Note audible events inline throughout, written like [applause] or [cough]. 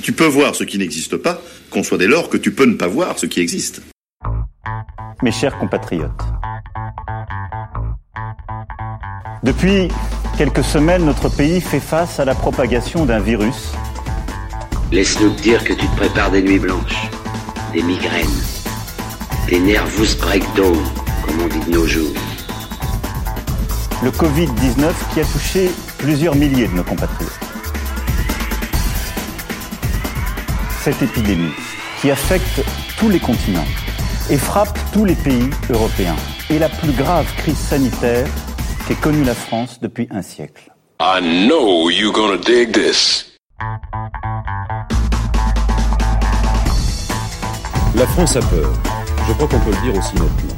Si tu peux voir ce qui n'existe pas, conçois dès lors que tu peux ne pas voir ce qui existe. Mes chers compatriotes, depuis quelques semaines, notre pays fait face à la propagation d'un virus. Laisse-nous te dire que tu te prépares des nuits blanches, des migraines, des nervous breakdown, comme on dit de nos jours. Le Covid-19 qui a touché plusieurs milliers de nos compatriotes. Cette épidémie qui affecte tous les continents et frappe tous les pays européens est la plus grave crise sanitaire qu'ait connue la France depuis un siècle. I know you're gonna dig this. La France a peur. Je crois qu'on peut le dire aussi nettement.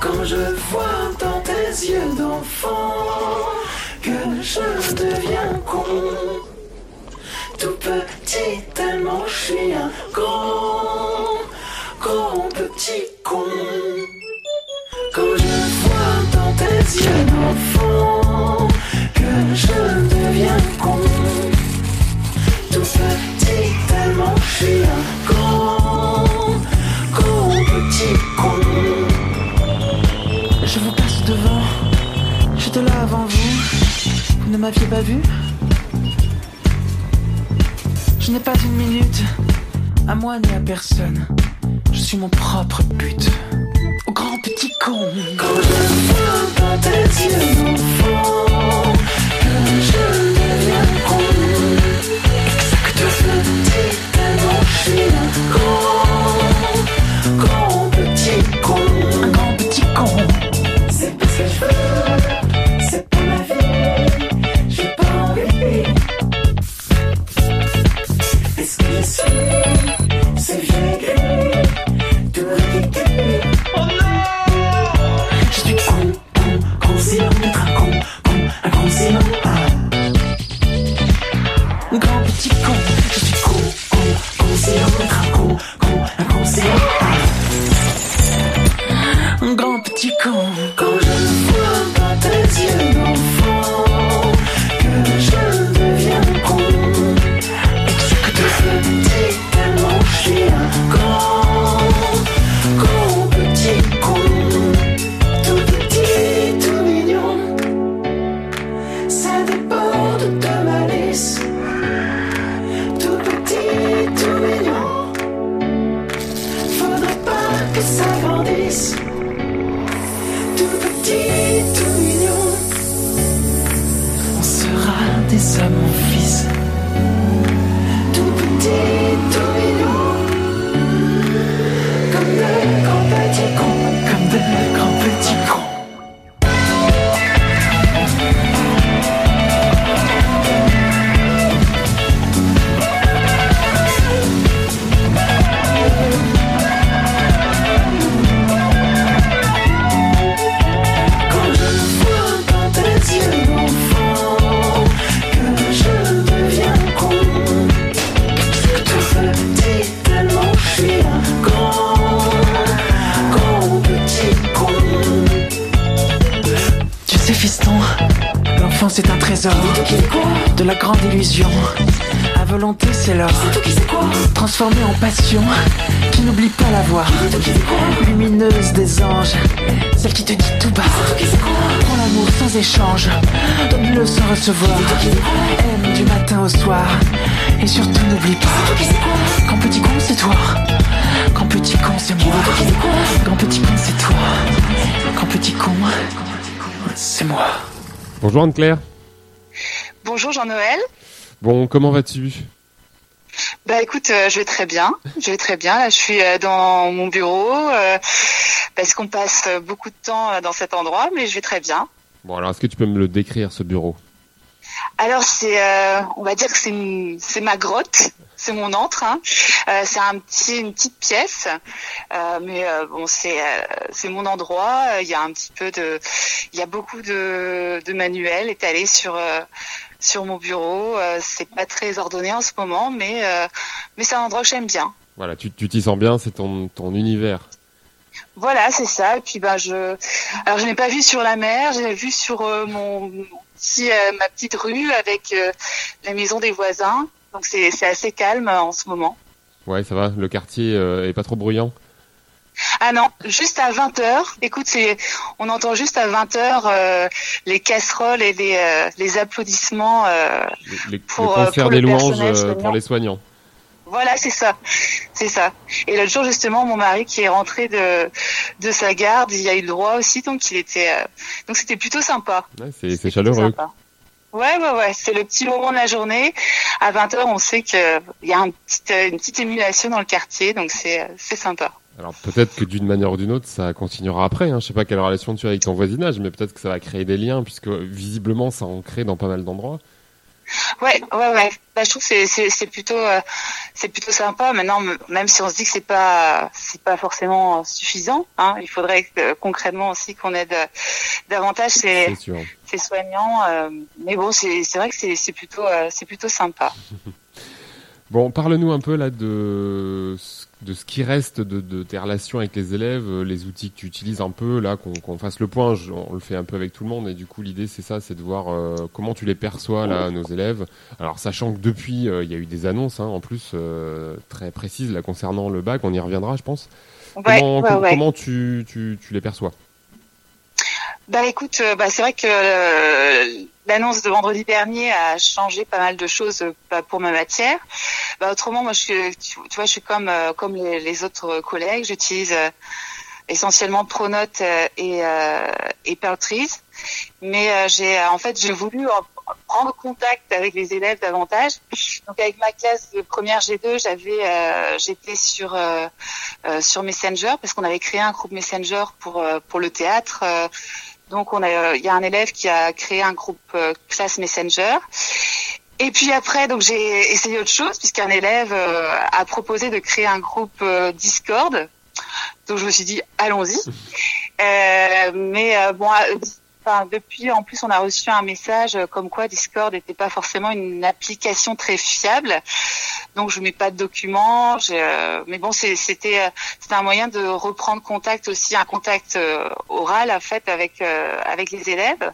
Quand je vois dans tes yeux d'enfant que je deviens con, tout petit tellement je suis un grand, grand petit con. Quand je vois dans tes yeux d'enfant que je deviens con, tout petit m'aviez pas vu Je n'ai pas une minute, à moi ni à personne, je suis mon propre but. Au grand petit con. Quand je vois dans tes yeux d'enfant que je deviens con, exact petit tellement je suis un grand, sans échange, donne-le sans recevoir. Aime du matin au soir, et surtout n'oublie pas. Quand petit con c'est toi, quand petit con c'est moi, quand petit con c'est toi, quand petit con c'est moi. Bonjour Anne-Claire. Bonjour Jean-Noël. Bon, comment vas-tu? Bah écoute, euh, je vais très bien. Je vais très bien. Là, je suis euh, dans mon bureau euh, parce qu'on passe beaucoup de temps euh, dans cet endroit, mais je vais très bien. Bon, alors est-ce que tu peux me le décrire ce bureau? Alors c'est, euh, on va dire que c'est, ma grotte, c'est mon antre. hein. Euh, c'est un petit, une petite pièce, euh, mais bon, c'est, c'est mon endroit. Il y a un petit peu de, il y a beaucoup de, de manuels étalés sur. sur mon bureau, c'est pas très ordonné en ce moment, mais mais c'est un endroit que j'aime bien. Voilà, tu tu t'y sens bien, c'est ton, ton univers. Voilà, c'est ça. Et puis ben je, alors je n'ai pas vu sur la mer, j'ai vu sur euh, mon, mon petit, euh, ma petite rue avec euh, la maison des voisins. Donc c'est c'est assez calme en ce moment. Ouais, ça va. Le quartier est pas trop bruyant. Ah non, juste à 20h. Écoute, c'est, on entend juste à 20h les casseroles et les, les applaudissements. Les, les- Pour, le concert pour des le louanges pour les soignants. Voilà, c'est ça, c'est ça. Et l'autre jour justement, mon mari qui est rentré de de sa garde, il y a eu le droit aussi, donc il était, euh, donc c'était plutôt sympa. Ouais, c'est chaleureux. sympa. Ouais, ouais, ouais. C'est le petit moment de la journée. À 20h, on sait que il y a euh, une petite émulation dans le quartier, donc c'est, euh, c'est sympa. Alors peut-être que d'une manière ou d'une autre, ça continuera après. Hein. Je sais pas quelle relation tu as avec ton voisinage, mais peut-être que ça va créer des liens, puisque visiblement ça en crée dans pas mal d'endroits. Ouais, ouais, ouais. Bah, je trouve que c'est, plutôt, euh, c'est plutôt sympa. Maintenant, même si on se dit que c'est pas, c'est pas forcément suffisant, hein, il faudrait euh, concrètement aussi qu'on aide euh, davantage ces, ces soignants. euh, mais bon, c'est, vrai que c'est, plutôt, c'est plutôt sympa. [laughs] Bon, parle-nous un peu là de ce- de ce qui reste de, de tes relations avec les élèves, euh, les outils que tu utilises un peu là, qu'on fasse le point. Je- on le fait un peu avec tout le monde et du coup l'idée c'est ça, c'est de voir euh, comment tu les perçois là, nos élèves. Alors sachant que depuis euh, il y a eu des annonces hein, en plus euh, très précises là concernant le bac, on y reviendra je pense. Ouais, comment ouais, com- ouais. comment tu, tu, tu les perçois? Bah écoute, euh, bah, c'est vrai que euh, l'annonce de vendredi dernier a changé pas mal de choses euh, bah, pour ma matière. Bah, autrement, moi, je suis, tu, vois, je suis comme comme les, autres collègues. J'utilise essentiellement Pronote et et Perltrees. mais j'ai en fait j'ai voulu en- prendre contact avec les élèves davantage. Donc avec ma classe de première G2, j'avais j'étais sur sur Messenger parce qu'on avait créé un groupe Messenger pour pour le théâtre. Donc on a, euh, il y a un élève qui a créé un groupe euh, classe Messenger. Et puis après, donc j'ai essayé autre chose puisqu'un élève euh, a proposé de créer un groupe euh, Discord. Donc je me suis dit allons-y. [laughs] Euh, mais euh, bon, depuis en plus on a reçu un message euh, comme quoi Discord n'était pas forcément une application très fiable. Donc je mets pas de documents. euh, mais bon, c'était euh, c'était un moyen de reprendre contact aussi, un contact oral en fait avec avec les élèves.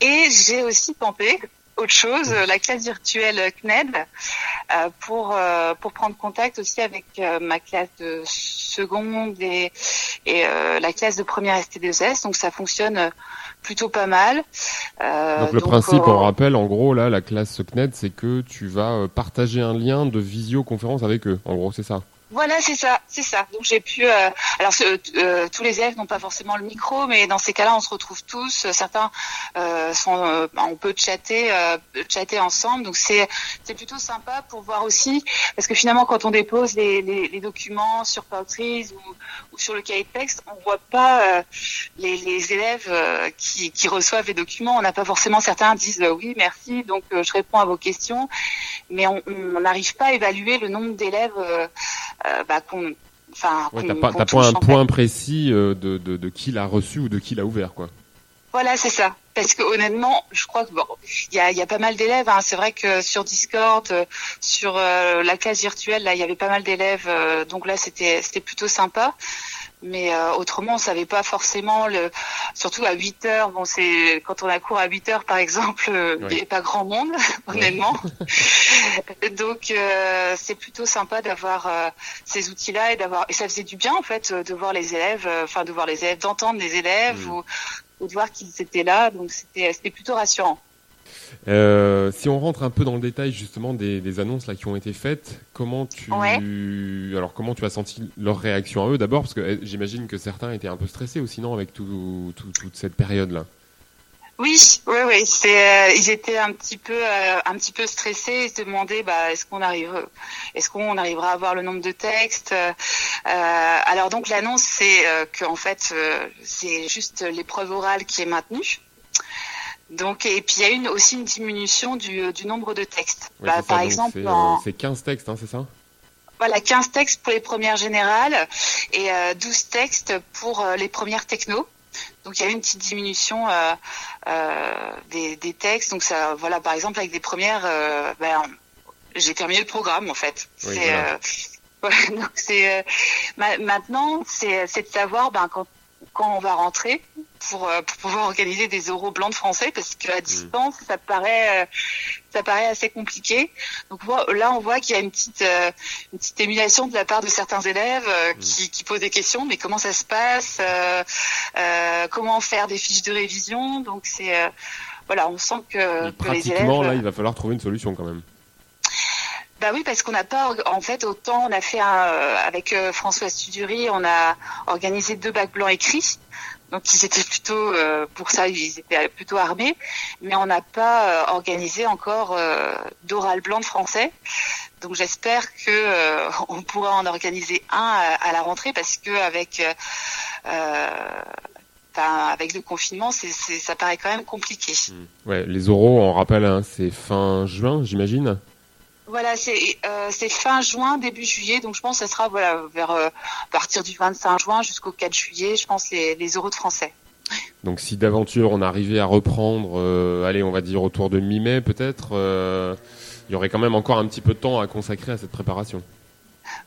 Et j'ai aussi tenté autre chose, la classe virtuelle CNED, euh, pour euh, pour prendre contact aussi avec euh, ma classe de seconde et et euh, la classe de première ST2S. Donc ça fonctionne euh, plutôt pas mal. Euh, Donc le principe, on rappelle, en gros, là, la classe CNED, c'est que tu vas partager un lien de visioconférence avec eux. En gros, c'est ça. Voilà, c'est ça, c'est ça. Donc j'ai pu. euh, alors euh, tous les élèves n'ont pas forcément le micro, mais dans ces cas-là, on se retrouve tous. Certains euh, sont, euh, on peut chatter, chatter ensemble. Donc c'est c'est plutôt sympa pour voir aussi, parce que finalement, quand on dépose les, documents sur Powertrees ou, sur le cahier de texte, on voit pas les, élèves qui, qui reçoivent les documents. On n'a pas forcément certains disent oui, merci, donc je réponds à vos questions, mais on n'arrive pas à évaluer le nombre d'élèves. Euh, bah, qu'on enfin Ouais, t'as pas, touche, pas un point précis euh, de, de, de qui l'a reçu ou de qui l'a ouvert, quoi. Voilà, c'est ça. Parce que honnêtement, je crois que bon, il y a, y a pas mal d'élèves. Hein. C'est vrai que sur Discord, euh, sur euh, la classe virtuelle, là, il y avait pas mal d'élèves. euh, donc là, c'était c'était plutôt sympa. Mais euh, autrement, on savait pas forcément le. Surtout à 8 heures. Bon, c'est quand on a cours à 8 heures, par exemple, euh, il n'y avait pas grand monde, [laughs] honnêtement. [laughs] donc euh, c'est plutôt sympa d'avoir euh, ces outils-là et d'avoir et ça faisait du bien en fait de voir les élèves, euh, enfin de voir les élèves, d'entendre les élèves Mm. ou ou de voir qu'ils étaient là, donc c'était c'était plutôt rassurant. Euh, si on rentre un peu dans le détail justement des, des annonces là qui ont été faites, comment tu Ouais. alors comment tu as senti leur réaction à eux d'abord? Parce que eh, j'imagine que certains étaient un peu stressés aussi non avec tout, tout- toute cette période là. Oui, oui, oui, c'est euh, ils étaient un petit peu euh, un petit peu stressés, ils se demandaient bah est-ce qu'on arrive est-ce qu'on arrivera à avoir le nombre de textes euh, alors donc l'annonce c'est que en fait c'est juste l'épreuve orale qui est maintenue. Donc et puis il y a une aussi une diminution du, du nombre de textes. Ouais, Bah, ça, par exemple c'est, euh, en- c'est 15 textes, hein, c'est ça? Voilà, 15 textes pour les premières générales et euh, 12 textes pour euh, les premières techno. Donc il y a une petite diminution euh, euh, des, des textes. Donc ça, voilà, par exemple avec des premières, euh, ben, j'ai terminé le programme en fait. Oui, c'est voilà. euh, [laughs] voilà, donc c'est euh, ma- maintenant c'est c'est de savoir ben quand quand on va rentrer pour, euh, pour pouvoir organiser des euros blancs de français parce qu'à distance ça paraît euh, ça paraît assez compliqué. Donc là on voit qu'il y a une petite euh, une petite émulation de la part de certains élèves qui, qui posent des questions mais comment ça se passe comment faire des fiches de révision? Donc c'est voilà on sent que, que les élèves là il va falloir trouver une solution quand même. Bah oui, parce qu'on n'a pas, en fait, autant on a fait un, avec François Studury, on a organisé deux bacs blancs écrits. Donc ils étaient plutôt euh, pour ça, ils étaient plutôt armés, mais on n'a pas euh, organisé encore euh, d'oral blanc de français. Donc j'espère que on pourra en organiser un à, la rentrée parce que avec avec le confinement, c'est, ça paraît quand même compliqué. Mmh. Ouais, les oraux, on rappelle, hein, c'est fin juin, j'imagine. Voilà, c'est euh, fin juin, début juillet, donc je pense que ce sera voilà vers euh, partir du 25 juin jusqu'au 4 juillet, je pense les, les euros de français. Donc si d'aventure on arrivait à reprendre, euh, allez on va dire autour de mi-mai peut-être, il y aurait quand même encore un petit peu de temps à consacrer à cette préparation.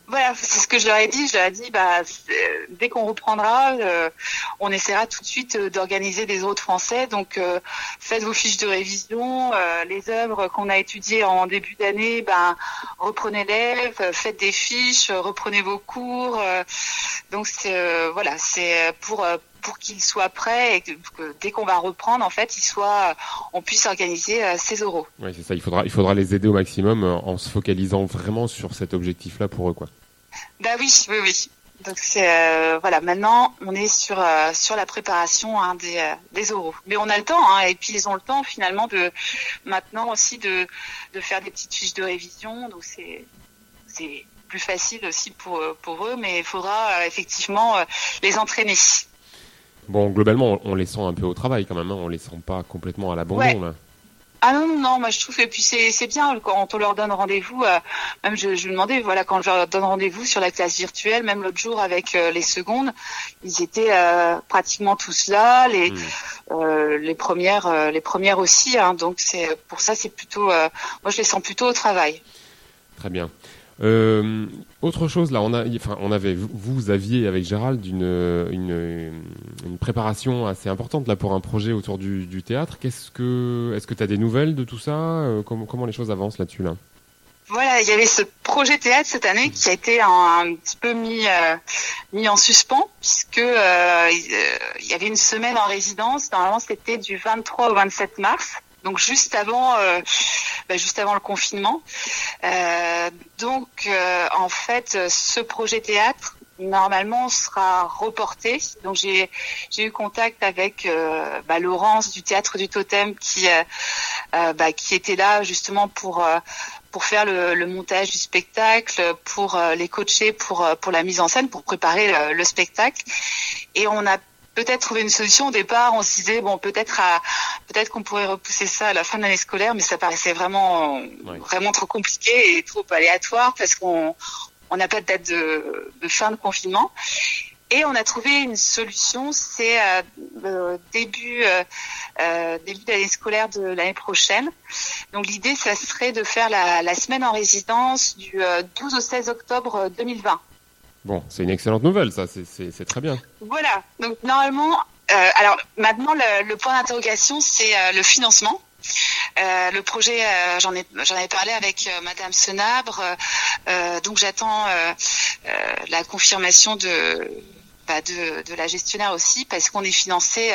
Voilà, c'est ce que je leur ai dit. Je leur ai dit, bah, dès qu'on reprendra, euh, on essaiera tout de suite euh, d'organiser des autres français. Donc, euh, faites vos fiches de révision, les œuvres qu'on a étudiées en début d'année, ben, reprenez-les, faites des fiches, reprenez vos cours. donc, voilà, c'est pour pour qu'ils soient prêts et que, dès qu'on va reprendre, en fait, ils soient, on puisse organiser ces oraux. Oui, c'est ça. Il faudra, il faudra les aider au maximum en se focalisant vraiment sur cet objectif-là pour eux, quoi. Bah oui, oui, oui. Donc c'est euh, voilà, maintenant on est sur euh, sur la préparation hein, des euh, des oraux. Mais on a le temps hein, et puis ils ont le temps finalement de maintenant aussi de de faire des petites fiches de révision. Donc c'est c'est plus facile aussi pour pour eux, mais il faudra effectivement les entraîner. Bon, globalement, on les sent un peu au travail quand même. Hein, on les sent pas complètement à l'abandon là. Ah non, non, moi je trouve, et puis c'est bien quand on leur donne rendez-vous, euh, même je, je me demandais, voilà, quand je leur donne rendez-vous sur la classe virtuelle, même l'autre jour avec euh, les secondes, ils étaient euh, pratiquement tous là, les, hmm. les premières les premières aussi, hein, donc c'est pour ça c'est plutôt, moi je les sens plutôt au travail. Très bien. Euh, autre chose, là, on avait, vous aviez avec Gérald une, préparation assez importante là pour un projet autour du, théâtre. Qu'est-ce que, est-ce que tu as des nouvelles de tout ça euh, comment, les choses avancent là-dessus là? Voilà, il y avait ce projet théâtre cette année qui a été un, petit peu mis euh, en suspens puisque il y avait une semaine en résidence. Normalement, c'était du 23 au 27 mars donc juste avant, euh, bah, juste avant le confinement. Euh, donc euh, en fait, ce projet théâtre normalement sera reporté. Donc j'ai eu contact avec bah, Laurence du théâtre du Totem qui bah, était là justement pour faire le, montage du spectacle, pour les coacher pour pour la mise en scène, pour préparer le, le spectacle. Et on a peut-être trouver une solution. Au départ, on se disait bon, peut-être à, peut-être qu'on pourrait repousser ça à la fin de l'année scolaire, mais ça paraissait vraiment, vraiment trop compliqué et trop aléatoire parce qu'on on n'a pas de date de, de, fin de confinement. Et on a trouvé une solution, c'est euh, début euh, euh, début d'année scolaire de l'année prochaine. Donc l'idée, ça serait de faire la, la semaine en résidence du 12 euh, au 16 octobre 2020. Bon, c'est une excellente nouvelle, ça, c'est très bien. Voilà, donc normalement, euh, alors maintenant le, point d'interrogation, c'est euh, le financement. Euh, le projet, j'en ai, parlé avec Madame Senabre, donc j'attends la confirmation de, bah, de, de la gestionnaire aussi, parce qu'on est financé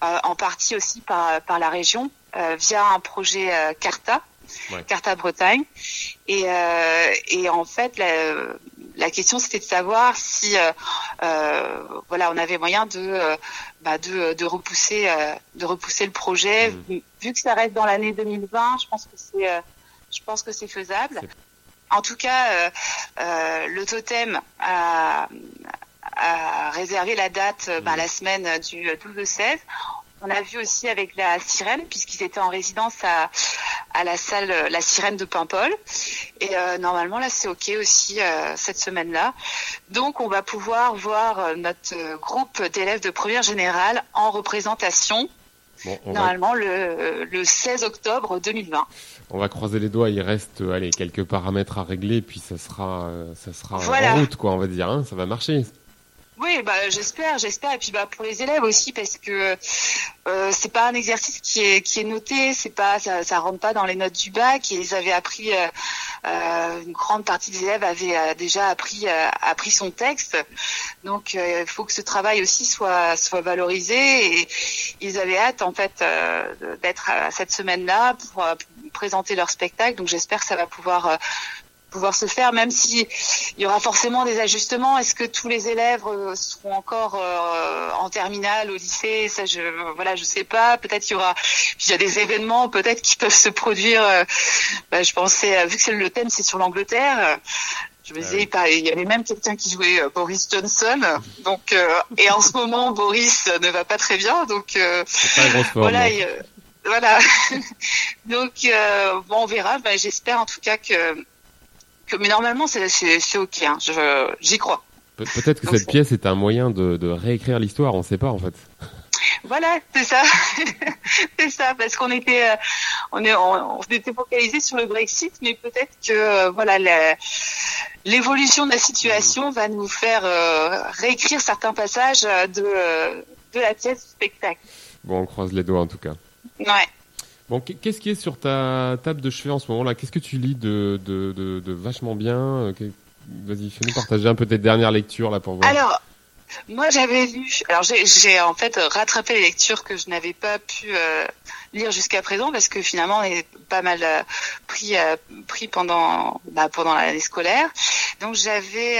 en partie aussi par, par la région via un projet Carta, Carta Bretagne, et, et en fait la, la question c'était de savoir si euh, euh, voilà on avait moyen de euh, bah, de, de, repousser de repousser le projet. Mmh. vu que ça reste dans l'année 2020 je pense que c'est je pense que c'est faisable. En tout cas le totem a, a réservé la date bah, mmh. la semaine du 12 au 16 on a vu aussi avec la sirène, puisqu'ils étaient en résidence à, à la salle La Sirène de Paimpol. Et euh, normalement, là, c'est OK aussi euh, cette semaine-là. Donc, on va pouvoir voir euh, notre groupe d'élèves de première générale en représentation. normalement le, le 16 octobre 2020. On va croiser les doigts, il reste allez, quelques paramètres à régler, puis ça sera, ça sera en route, quoi, on va dire, hein, ça va marcher. Oui, bah j'espère, j'espère, et puis bah pour les élèves aussi parce que euh, c'est pas un exercice qui est qui est noté, c'est pas ça, ça rentre pas dans les notes du bac. Et ils avaient appris, euh, euh, une grande partie des élèves avaient euh, déjà appris euh, appris son texte, donc il faut que ce travail aussi soit soit valorisé. Et ils avaient hâte en fait d'être à cette semaine-là pour, pour présenter leur spectacle. Donc j'espère que ça va pouvoir pouvoir se faire, même si il y aura forcément des ajustements. Est-ce que tous les élèves euh, seront encore euh, en terminale au lycée? Ça, je voilà, je sais pas. Peut-être qu'il y aura, il y a des événements peut-être qui peuvent se produire. euh, bah, je pensais, euh, vu que le thème, c'est sur l'Angleterre. Je me disais, pas- il y avait même quelqu'un qui jouait Boris Johnson. Donc, euh, et en ce moment, Boris ne va pas très bien. Donc, euh, pas voilà, et, euh, voilà. [laughs] Donc euh, bon, on verra. Bah, J'espère en tout cas que, que mais normalement c'est ok. Hein. J'y crois. Pe- Peut-être que Donc, cette pièce est un moyen de, de réécrire l'histoire, on sait pas en fait. Voilà, c'est ça, [laughs] c'est ça, parce qu'on était euh, on est on, on était focalisé sur le Brexit, mais peut-être que euh, voilà l'évolution de la situation va nous faire euh, réécrire certains passages euh, de de la pièce spectacle. Bon, on croise les doigts en tout cas. Ouais. Bon, qu- qu'est-ce qui est sur ta table de chevet en ce moment là Qu'est-ce que tu lis de, de, vachement bien? Vas-y, fais-nous partager un peu tes dernières lectures là pour voir. Alors, moi j'avais lu, alors j'ai en fait rattrapé les lectures que je n'avais pas pu euh, lire jusqu'à présent parce que finalement on est pas mal euh, pris euh, pris pendant bah, pendant l'année scolaire. Donc j'avais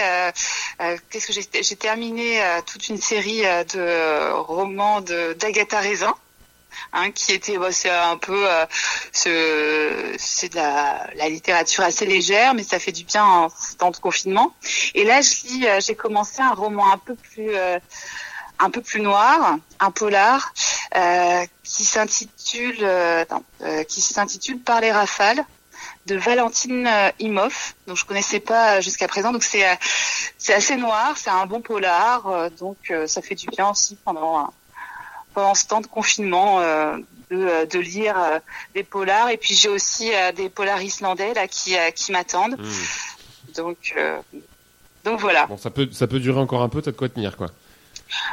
qu'est-ce que j'ai terminé toute une série de romans d'Agatha Raisin. Hein, qui était bah, c'est un peu euh, ce- c'est de la, la littérature assez légère mais ça fait du bien en temps de confinement et là, je lis, euh, j'ai commencé un roman un peu plus, euh, un peu plus noir, un polar, euh, qui s'intitule, euh, euh, qui s'intitule Par les rafales de Valentine euh, Imhoff. Donc je connaissais pas jusqu'à présent. Donc c'est, c'est assez noir, c'est un bon polar. donc ça fait du bien aussi pendant pendant ce temps de confinement euh, de, euh, de lire euh, des polars. Et puis j'ai aussi euh, des polars islandais là qui, euh, qui m'attendent. Hmm. Donc euh, donc voilà. Bon, ça peut, ça peut durer encore un peu, t'as de quoi tenir quoi.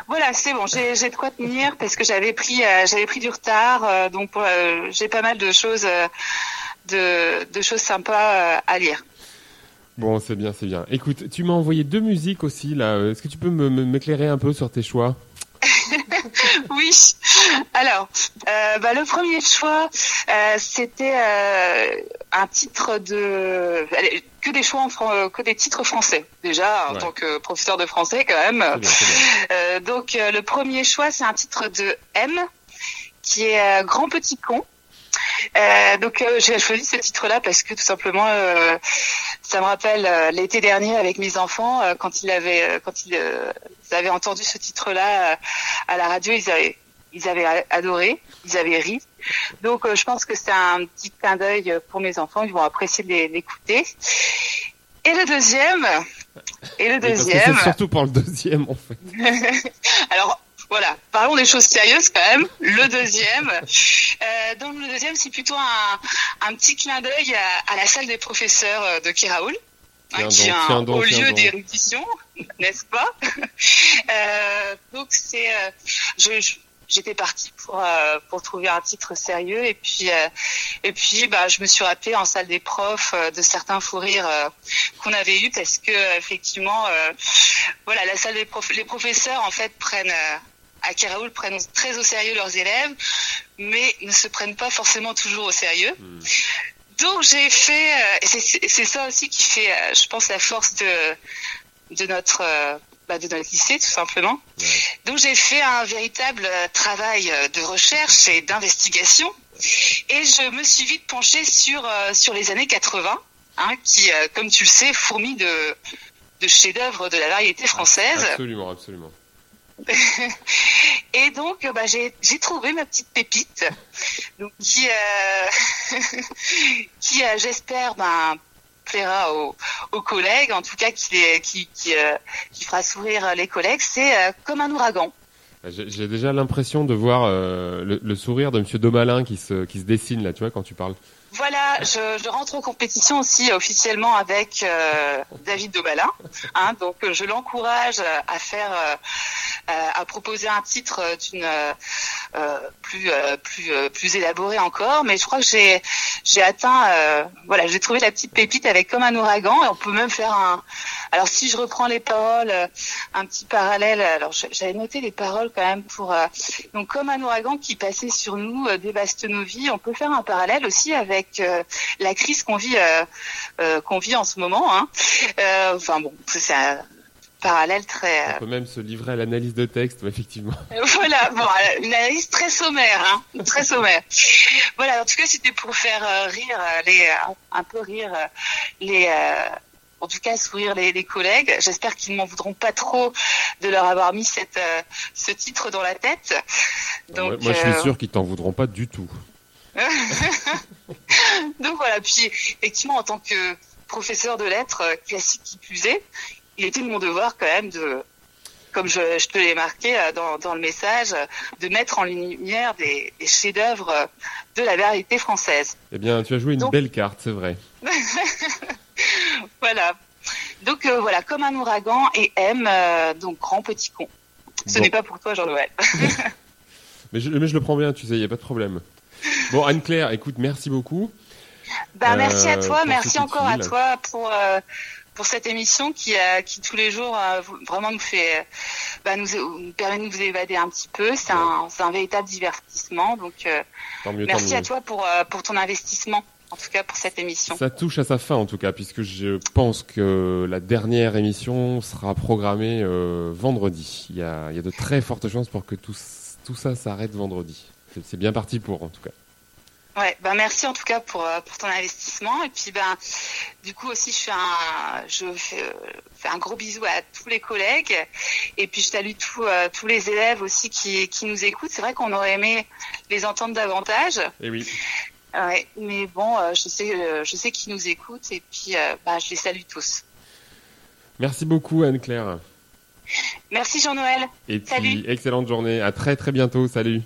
Voilà, c'est bon, j'ai j'ai de quoi tenir parce que j'avais pris euh, j'avais pris du retard, euh, donc euh, j'ai pas mal de choses euh, de, de choses sympas euh, à lire. Bon, c'est bien, c'est bien. Écoute, tu m'as envoyé deux musiques aussi là. Euh, Est-ce que tu peux me- me- m'éclairer un peu sur tes choix? [laughs] Oui. Alors, euh, bah, le premier choix, euh, c'était euh, un titre de allez, que des choix en fran- que des titres français. Déjà, en Ouais. tant que professeur de français, quand même. Bien, bien. Euh, donc euh, le premier choix, c'est un titre de M, qui est euh, Grand Petit Con. Euh, donc euh, j'ai choisi ce titre-là parce que tout simplement, euh, ça me rappelle l'été dernier avec mes enfants quand ils avaient quand ils, ils avaient entendu ce titre-là à la radio, ils avaient ils avaient adoré, ils avaient ri. Donc je pense que c'est un petit clin d'œil pour mes enfants, ils vont apprécier de l'é- l'écouter. Et le deuxième, et le deuxième. surtout pour le deuxième en fait. [laughs] [laughs] Alors voilà, parlons des choses sérieuses quand même. Le deuxième, euh, donc le deuxième, c'est plutôt un, un petit clin d'œil à, à la salle des professeurs euh, de Kiraoul, hein, qui est un haut lieu d'érudition, [laughs] n'est-ce pas [laughs] Euh, Donc c'est, je, j'étais partie pour euh, pour trouver un titre sérieux et puis euh, et puis bah je me suis rappelé en salle des profs euh, de certains fous rires qu'on avait eu parce que effectivement voilà la salle des profs les professeurs en fait prennent à Keraoul prennent très au sérieux leurs élèves mais ne se prennent pas forcément toujours au sérieux. Donc j'ai fait euh, c'est ça aussi qui fait euh, je pense la force de de notre euh, bah, de notre lycée tout simplement. Donc j'ai fait un véritable travail de recherche et d'investigation. Et je me suis vite penchée sur euh, sur les années 80 hein, qui euh, comme tu le sais fourmillent de de chefs-d'œuvre de la variété française. Absolument, absolument. [laughs] et donc euh, bah, j'ai trouvé ma petite pépite qui euh, [laughs] euh, j'espère ben plaira aux, collègues en tout cas qui qui fera sourire les collègues c'est comme un ouragan J'ai déjà l'impression de voir euh, le, le sourire de Monsieur Domalin qui se, qui se dessine là, tu vois, quand tu parles. Voilà, je, je rentre en compétition aussi officiellement avec euh, David Dobalin. Hein, donc euh, je l'encourage à faire, euh, euh, à proposer un titre euh, d'une euh, euh, plus euh, plus euh, plus élaboré encore. Mais je crois que j'ai j'ai atteint, euh, voilà, j'ai trouvé la petite pépite avec comme un ouragan et on peut même faire un. Alors si je reprends les paroles, euh, un petit parallèle. Alors j'avais noté les paroles quand même pour euh, donc comme un ouragan qui passait sur nous, euh, dévaste nos vies. On peut faire un parallèle aussi avec euh, la crise qu'on vit euh, euh, qu'on vit en ce moment. Hein. Euh, enfin bon, c'est un parallèle très. On peut même se livrer à l'analyse de texte, effectivement. [laughs] voilà, bon, une analyse très sommaire, hein, très sommaire. Voilà, en tout cas, c'était pour faire rire les, euh, un peu rire euh, les. En tout cas, sourire les, les collègues. J'espère qu'ils ne m'en voudront pas trop de leur avoir mis cette, euh, ce titre dans la tête. Donc, moi, moi, je suis euh, sûr qu'ils t'en voudront pas du tout. [laughs] Donc voilà, puis effectivement, en tant que professeur de lettres euh, classique qui plus est, il était de mon devoir quand même de, comme je, je te l'ai marqué dans, dans le message, de mettre en lumière des, des chefs-d'œuvre de la variété française. Eh bien, tu as joué une Donc- belle carte, c'est vrai. [laughs] Voilà. Donc euh, voilà, comme un ouragan et M, euh, donc grand petit con. Ce Bon. n'est pas pour toi, Jean-Noël. [laughs] [laughs] Mais je, mais je le prends bien, tu sais, il y a pas de problème. Bon, Anne-Claire, écoute, merci beaucoup. Bah, merci à Euh, toi, merci encore à toi pour euh, pour cette émission qui euh, qui tous les jours euh, vraiment nous fait euh, bah, nous, nous permet de nous évader un petit peu. C'est un véritable divertissement. Donc euh, mieux, merci à toi pour euh, pour ton investissement en tout cas pour cette émission. Ça touche à sa fin en tout cas, puisque je pense que la dernière émission sera programmée euh, vendredi. Il y, a, il y a de très fortes chances pour que tout, tout ça s'arrête vendredi. C'est- bien parti pour en tout cas. Ouais, ben merci en tout cas pour euh, pour ton investissement et puis ben du coup aussi je fais un je fais, euh, fais un gros bisou à tous les collègues et puis je salue tous euh, tous les élèves aussi qui qui nous écoutent. C'est vrai qu'on aurait aimé les entendre davantage. Et oui. Ouais, mais bon, euh, je sais, euh, je sais qu'ils nous écoutent et puis euh, bah, je les salue tous. Merci beaucoup Anne-Claire. Merci Jean-Noël. Et puis, Salut. excellente journée. À très très bientôt. Salut.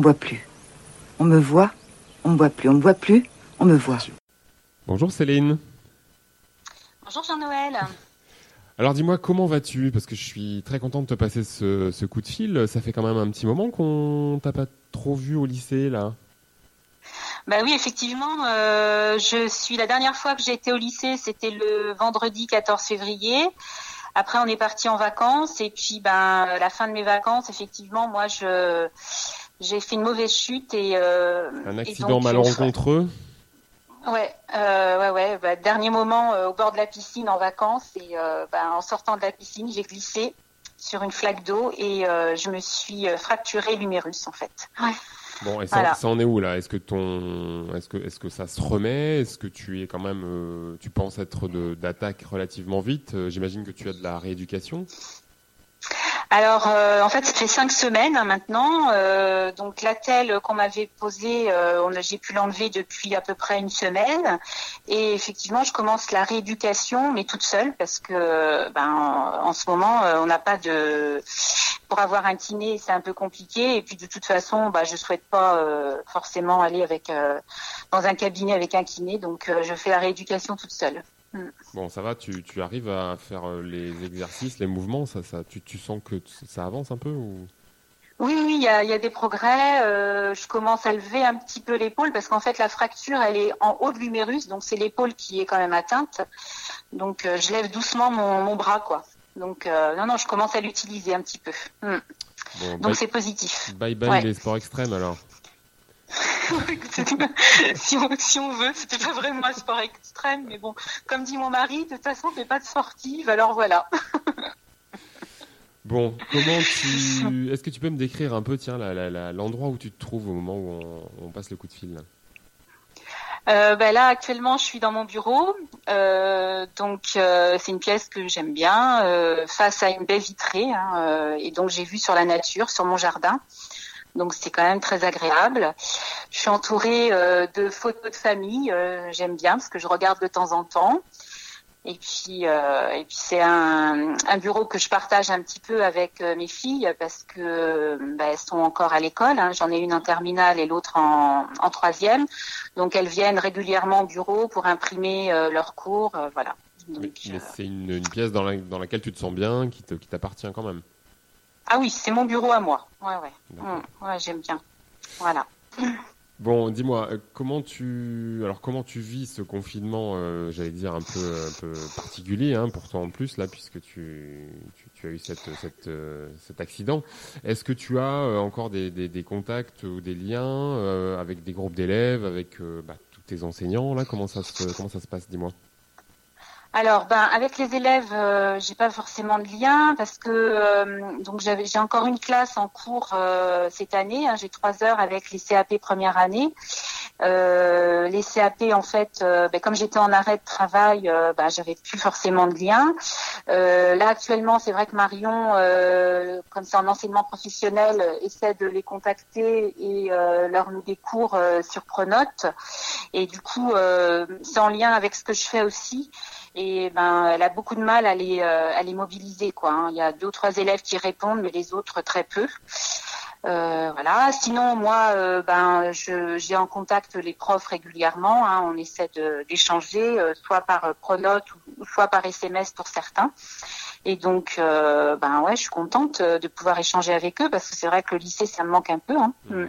Me voit plus. On me voit, on me voit plus. On me voit plus, on me voit. Bonjour Céline. Bonjour Jean-Noël. Alors dis-moi, comment vas-tu? Parce que je suis très content de te passer ce, ce coup de fil. Ça fait quand même un petit moment qu'on t'a pas trop vu au lycée, là. Bah oui, effectivement, euh, je suis la dernière fois que j'ai été au lycée, c'était le vendredi 14 février. Après, on est parti en vacances et puis, ben, la fin de mes vacances, effectivement, moi, je j'ai fait une mauvaise chute et euh, Un et accident donc, malencontreux Ouais, euh, ouais, ouais. Bah, dernier moment euh, au bord de la piscine en vacances et euh, bah, en sortant de la piscine, j'ai glissé sur une flaque d'eau et euh, je me suis fracturé l'humérus en fait. Ouais. Bon, et ça, Voilà. ça en est où là? Est-ce que ton, est-ce que, est-ce que ça se remet? Est-ce que tu es quand même, euh, tu penses être de, d'attaque relativement vite? J'imagine que tu as de la rééducation. Alors, euh, en fait, ça fait cinq semaines hein, maintenant. Euh, donc, l'attelle qu'on m'avait posée, euh, on a- j'ai pu l'enlever depuis à peu près une semaine. Et effectivement, je commence la rééducation, mais toute seule, parce que ben, en, ce moment, on n'a pas de... Pour avoir un kiné, c'est un peu compliqué. Et puis, de toute façon, bah, je souhaite pas forcément aller avec dans un cabinet avec un kiné. Donc, je fais la rééducation toute seule. Bon, ça va, tu, tu arrives à faire euh, les exercices, les mouvements, ça, ça, tu, tu sens que ça avance un peu ou? Oui, oui, il y a, il y a des progrès. Euh, je commence à lever un petit peu l'épaule parce qu'en fait la fracture, elle est en haut de l'humérus, donc c'est l'épaule qui est quand même atteinte. Donc euh, je lève doucement mon, mon bras, quoi. Donc euh, non, non, je commence à l'utiliser un petit peu. Hmm. Bon, Donc c'est positif. bye bye Ouais. les sports extrêmes alors. [laughs] si, on, si on veut, c'était pas vraiment un sport extrême, mais bon, comme dit mon mari, de toute façon, on fait pas de sportive, alors voilà. [laughs] Bon, comment tu, est-ce que tu peux me décrire un peu, tiens, l'endroit où tu te trouves au moment où on, on passe le coup de fil là? Euh, ben là actuellement je suis dans mon bureau, Euh, donc euh, c'est une pièce que j'aime bien, face à une baie vitrée, hein, et donc j'ai vu sur la nature, sur mon jardin, donc c'est quand même très agréable. Je suis entourée euh, de photos de famille, euh, j'aime bien parce que je regarde de temps en temps. Et puis, euh, et puis c'est un, un bureau que je partage un petit peu avec mes filles parce que bah, elles sont encore à l'école. hein. J'en ai une en terminale et l'autre en, en troisième. Donc elles viennent régulièrement au bureau pour imprimer leurs cours, voilà. Donc, Mais, mais c'est une, une pièce dans, la- dans laquelle tu te sens bien, qui te- qui t'appartient quand même. Ah oui, c'est mon bureau à moi. Ouais, ouais. Mm, ouais, j'aime bien. Voilà. [laughs] Bon, dis-moi, euh, comment tu, alors comment tu vis ce confinement, euh, j'allais dire un peu, un peu particulier, hein, pour toi en plus là, puisque tu, tu, tu as eu cette, cette, euh, cet accident. Est-ce que tu as euh, encore des, des, des contacts ou des liens avec des groupes d'élèves, avec bah, tous tes enseignants là? Comment ça se, comment ça se passe Dis-moi? Alors, ben, avec les élèves, euh, j'ai pas forcément de lien parce que euh, donc j'ai encore une classe en cours euh, cette année. hein, j'ai trois heures avec les CAP première année. Euh, les CAP, en fait, euh, ben, comme j'étais en arrêt de travail, euh, ben, j'avais plus forcément de lien. Euh, là, actuellement, c'est vrai que Marion, comme c'est en enseignement professionnel, essaie de les contacter et leur met des cours sur Pronote. Et du coup, c'est en lien avec ce que je fais aussi et ben elle a beaucoup de mal à les à les mobiliser quoi. hein. Il y a deux ou trois élèves qui répondent, mais les autres très peu. Euh, voilà. Sinon moi euh, ben je j'ai en contact les profs régulièrement. hein. On essaie d'échanger, euh, soit par euh, Pronote ou, soit par SMS pour certains. Et donc, euh, ben ouais, je suis contente euh, de pouvoir échanger avec eux parce que c'est vrai que le lycée, ça me manque un peu. Hein. Mm.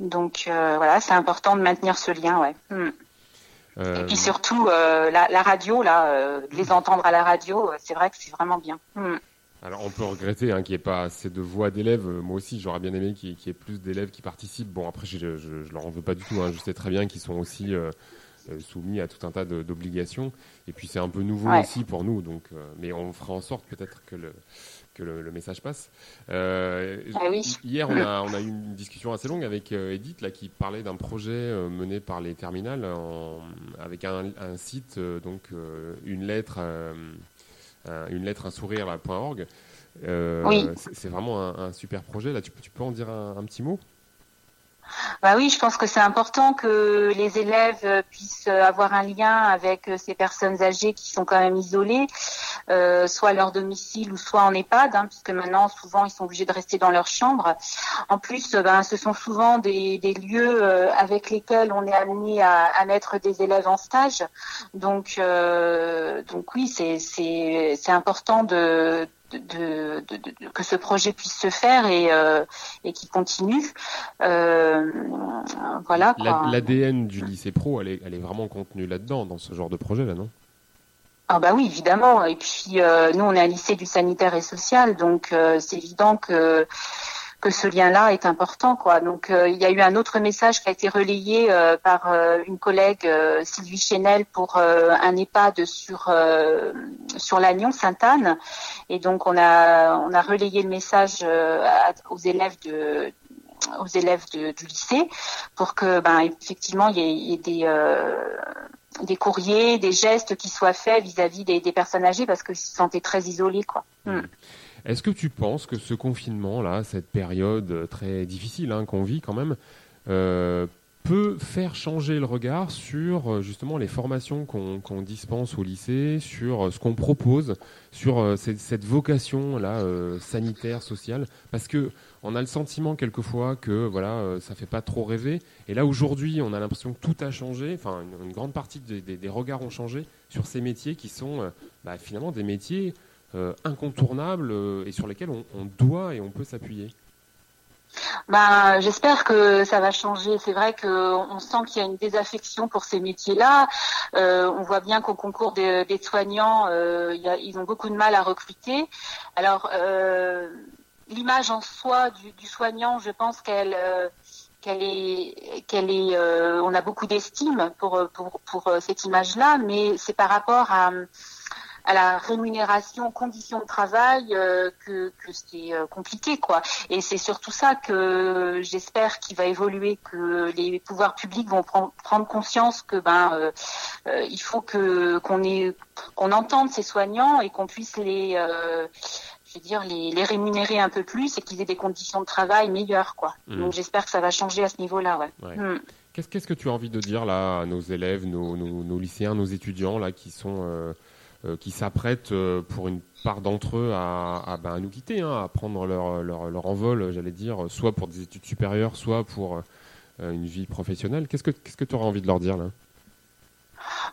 Donc euh, voilà, c'est important de maintenir ce lien, ouais. Mm. Euh, Et puis surtout, euh, la, la radio, là, euh, les entendre à la radio, c'est vrai que c'est vraiment bien. Mm. Alors on peut regretter hein, qu'il n'y ait pas assez de voix d'élèves. Euh, Moi aussi, j'aurais bien aimé qu'il y, ait plus d'élèves qui participent. Bon, après, je, je, je leur en veux pas du tout. Hein. Je sais très bien qu'ils sont aussi euh, euh, soumis à tout un tas d'obligations. Et puis c'est un peu nouveau Ouais. aussi pour nous. Donc, euh, mais on fera en sorte peut-être que le que le, le message passe. Euh, Ah oui. Hier, on a, on a eu une discussion assez longue avec Edith là, qui parlait d'un projet mené par les terminales en- avec un, un site, euh, donc euh, une lettre, euh, un- une lettre, un sourire, là, point .org. Euh, Oui. c'est- vraiment un, un super projet. Là, tu, peux- tu peux en dire un, un petit mot? Bah oui, je pense que c'est important que les élèves puissent avoir un lien avec ces personnes âgées qui sont quand même isolées, euh, soit à leur domicile ou soit en EHPAD, hein, puisque maintenant souvent ils sont obligés de rester dans leur chambre. En plus, euh, ben, ce sont souvent des, lieux euh, avec lesquels on est amené à, mettre des élèves en stage. Donc, oui, c'est important que ce projet puisse se faire et, euh, et qui continue. Voilà. L'ADN du lycée pro, elle est, elle est vraiment contenue là-dedans, dans ce genre de projet-là, non? Ah bah oui, évidemment. Et puis euh, nous, on est un lycée du sanitaire et social, donc euh, c'est évident que que ce lien-là est important, quoi. Donc euh, il y a eu un autre message qui a été relayé par une collègue Sylvie Chenel pour un EHPAD sur sur l'Agnon Sainte-Anne, et donc on a on a relayé le message aux élèves de aux élèves de- du lycée pour que ben effectivement il y ait, des des courriers, des gestes qui soient faits vis-à-vis des, des personnes âgées parce qu'ils se sentaient très isolés quoi. Mm. Est-ce que tu penses que ce confinement-là, cette période très difficile hein, qu'on vit quand même, euh, peut faire changer le regard sur euh, justement les formations qu'on dispense au lycée, sur euh, ce qu'on propose, sur cette, cette vocation-là euh, sanitaire, sociale? Parce que on a le sentiment quelquefois que voilà, euh, ça fait pas trop rêver. Et là aujourd'hui, on a l'impression que tout a changé. Enfin, une, grande partie des, regards ont changé sur ces métiers qui sont euh, bah, finalement des métiers euh, incontournables et sur lesquels on, doit et on peut s'appuyer. Ben, j'espère que ça va changer. C'est vrai qu'on sent qu'il y a une désaffection pour ces métiers-là. On voit bien qu'au concours des, soignants, ils ont beaucoup de mal à recruter. Alors, l'image en soi du, soignant, je pense qu'elle euh, est est euh, on a beaucoup d'estime pour pour pour euh, cette image-là, mais c'est par rapport à à la rémunération, conditions de travail, que, que c'est compliqué, quoi. Et c'est surtout ça que j'espère qu'il va évoluer, que les pouvoirs publics vont prendre, conscience que ben il faut que qu'on qu'on entende ces soignants et qu'on puisse les je veux dire les, les rémunérer un peu plus et qu'ils aient des conditions de travail meilleures, quoi. Mhm. Donc j'espère que ça va changer à ce niveau-là, ouais. Ouais. Mm. Qu'est-ce qu'est-ce que tu as envie de dire là à nos élèves, nos, nos, nos lycéens, nos étudiants là qui sont euh, euh, qui s'apprêtent euh, pour une part d'entre eux à, à, ben, à nous quitter, hein, à prendre leur, leur, leur envol, j'allais dire, soit pour des études supérieures, soit pour une vie professionnelle? Qu'est-ce que qu'est-ce que tu aurais envie de leur dire là?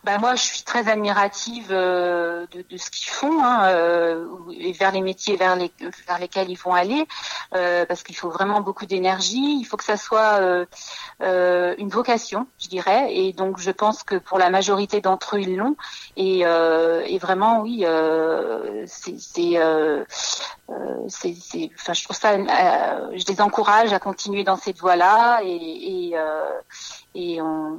Ben moi, je suis très admirative euh, de, de ce qu'ils font hein, euh, et vers les métiers vers, les, vers lesquels ils vont aller, euh, parce qu'il faut vraiment beaucoup d'énergie. Il faut que ça soit euh, euh, une vocation, je dirais. Et donc, je pense que pour la majorité d'entre eux, ils l'ont. Et, euh, et vraiment, oui, c'est, c'est, enfin, je trouve ça, je les encourage à continuer dans cette voie-là et, et, et on,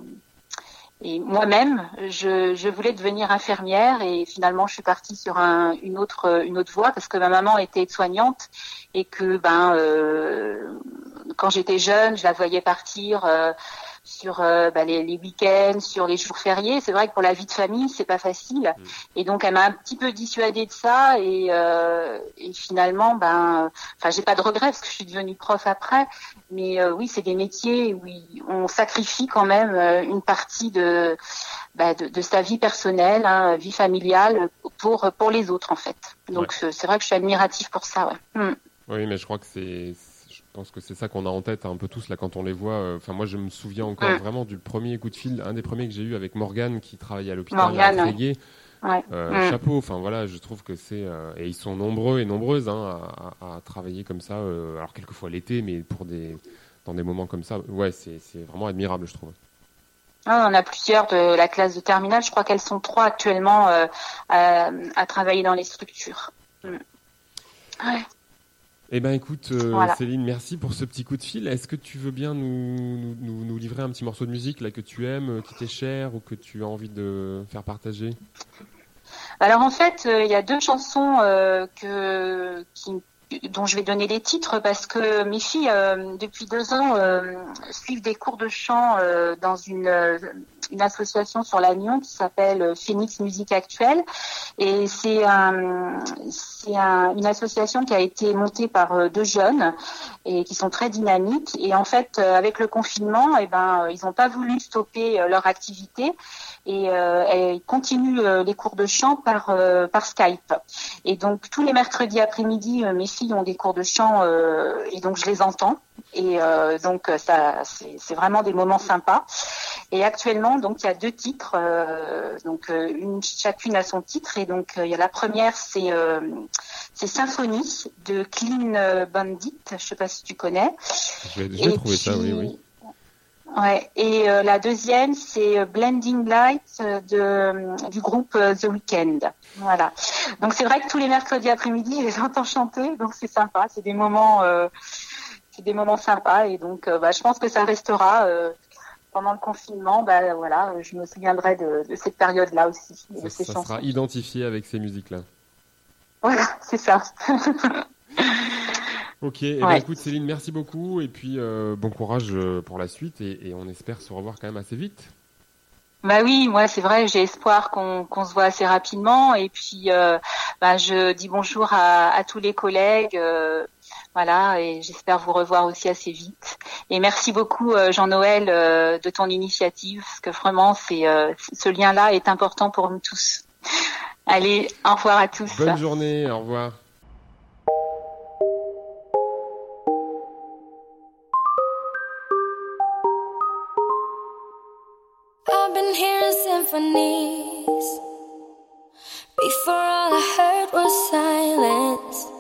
et moi-même, je, je voulais devenir infirmière et finalement, je suis partie sur un, une autre une autre voie parce que ma maman était soignante et que ben euh, quand j'étais jeune, je la voyais partir euh, sur euh, ben, les, les week-ends, sur les jours fériés. C'est vrai que pour la vie de famille, c'est pas facile. Et donc, elle m'a un petit peu dissuadée de ça et, euh, et finalement, ben, enfin, j'ai pas de regrets parce que je suis devenue prof après. Mais oui, c'est des métiers où on sacrifie quand même une partie de, bah, de, de sa vie personnelle, hein, vie familiale, pour pour les autres en fait. Donc c'est vrai que je suis admirative pour ça. Ouais. Mm. Oui, mais je crois que c'est. Je pense que c'est ça qu'on a en tête un peu tous là quand on les voit. Euh, Enfin, moi, je me souviens encore vraiment du premier coup de fil, un des premiers que j'ai eu avec Morgane qui travaillait à l'hôpital à Morgane, ouais. Ouais. Euh, Mm. Chapeau, enfin voilà, je trouve que c'est euh, et ils sont nombreux et nombreuses hein, à, à- à travailler comme ça. euh, alors quelquefois l'été, mais pour des dans des moments comme ça, ouais, c'est c'est vraiment admirable, je trouve. Ah, on a plusieurs de la classe de terminale. Je crois qu'elles sont trois actuellement euh, à, à travailler dans les structures. Mm. Ouais. Eh ben écoute, euh, Voilà. Céline, merci pour ce petit coup de fil. Est-ce que tu veux bien nous, nous, nous- livrer un petit morceau de musique là que tu aimes, euh, qui t'est cher ou que tu as envie de faire partager? Alors en fait, euh, il y a deux chansons euh, que, qui, dont je vais donner les titres parce que mes filles, depuis deux ans, suivent des cours de chant dans une, une association sur l'Agnon qui s'appelle euh, Phoenix Musique Actuelle. Et c'est un, un- une association qui a été montée par euh, deux jeunes et qui sont très dynamiques. Et en fait, euh, avec le confinement, eh ben, ils n'ont pas voulu stopper leur activité et, ils continuent les cours de chant par par Skype. Et donc tous les mercredis après-midi, mes filles ont des cours de chant et donc je les entends. Et donc ça, c'est vraiment des moments sympas. Et actuellement, donc il y a deux titres, euh, donc euh, une chacune a son titre. Et donc euh, il y a la première, c'est euh, c'est Symphonie de Clean Bandit. Je sais pas si tu connais. Je vais, je vais trouver ça, oui, oui. Ouais. Et euh, la deuxième, c'est Blending Light de, du groupe The Weeknd. Voilà. Donc c'est vrai que tous les mercredis après-midi, je les entends chanter, donc c'est sympa. C'est des moments, c'est des moments sympas. Et donc, bah, je pense que ça restera pendant le confinement. Bah voilà, je me souviendrai de, de cette période-là aussi, de Ça, ces ça chansons. sera identifié avec ces musiques-là. Voilà, c'est ça. [laughs] Ok, eh ben, Ouais. écoute Céline, merci beaucoup et puis euh, bon courage euh, pour la suite et, et on espère se revoir quand même assez vite. Bah oui, moi c'est vrai, j'ai espoir qu'on qu'on se voit assez rapidement et puis euh, bah, je dis bonjour à, à tous les collègues, euh, voilà, et j'espère vous revoir aussi assez vite. Et merci beaucoup euh, Jean-Noël euh, de ton initiative parce que vraiment c'est euh, ce lien-là est important pour nous tous. Allez, au revoir à tous. Bonne journée, au revoir. I've been hearing symphonies. Before all I heard was silence.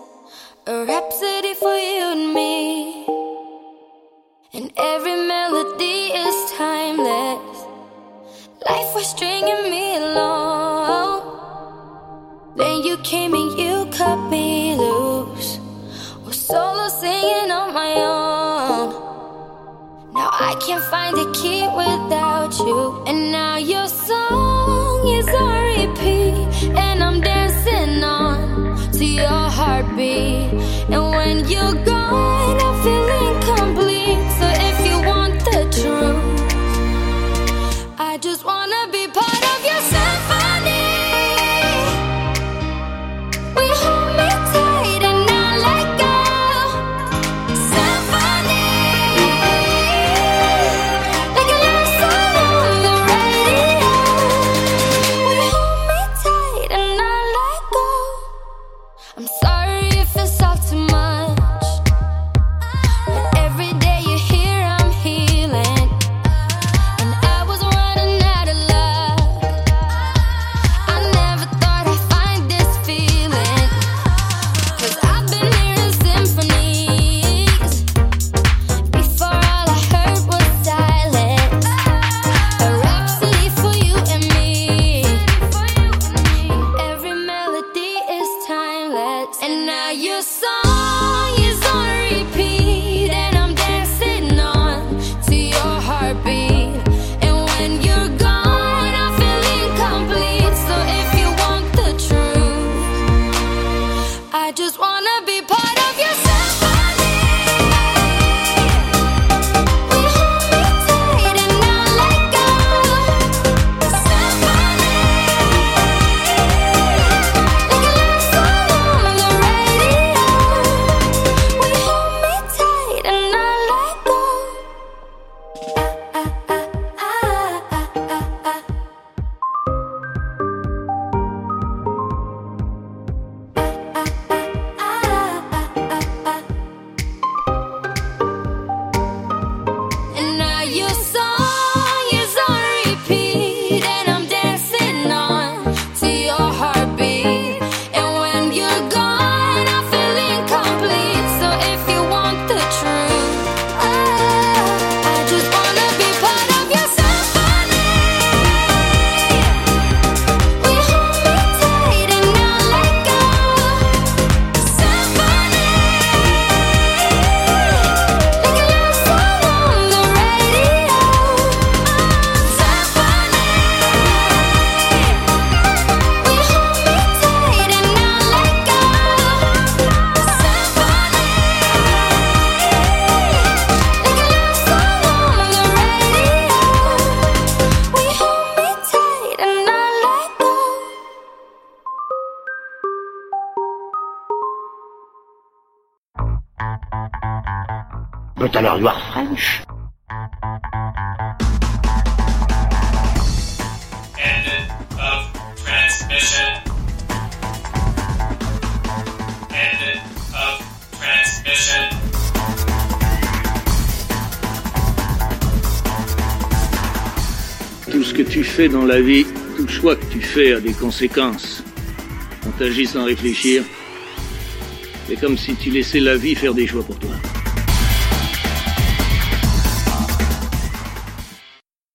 Alors you are French. End of transmission. End of transmission. Tout ce que tu fais dans la vie, tout choix que tu fais a des conséquences. On t'agit sans réfléchir. C'est comme si tu laissais la vie faire des choix pour toi.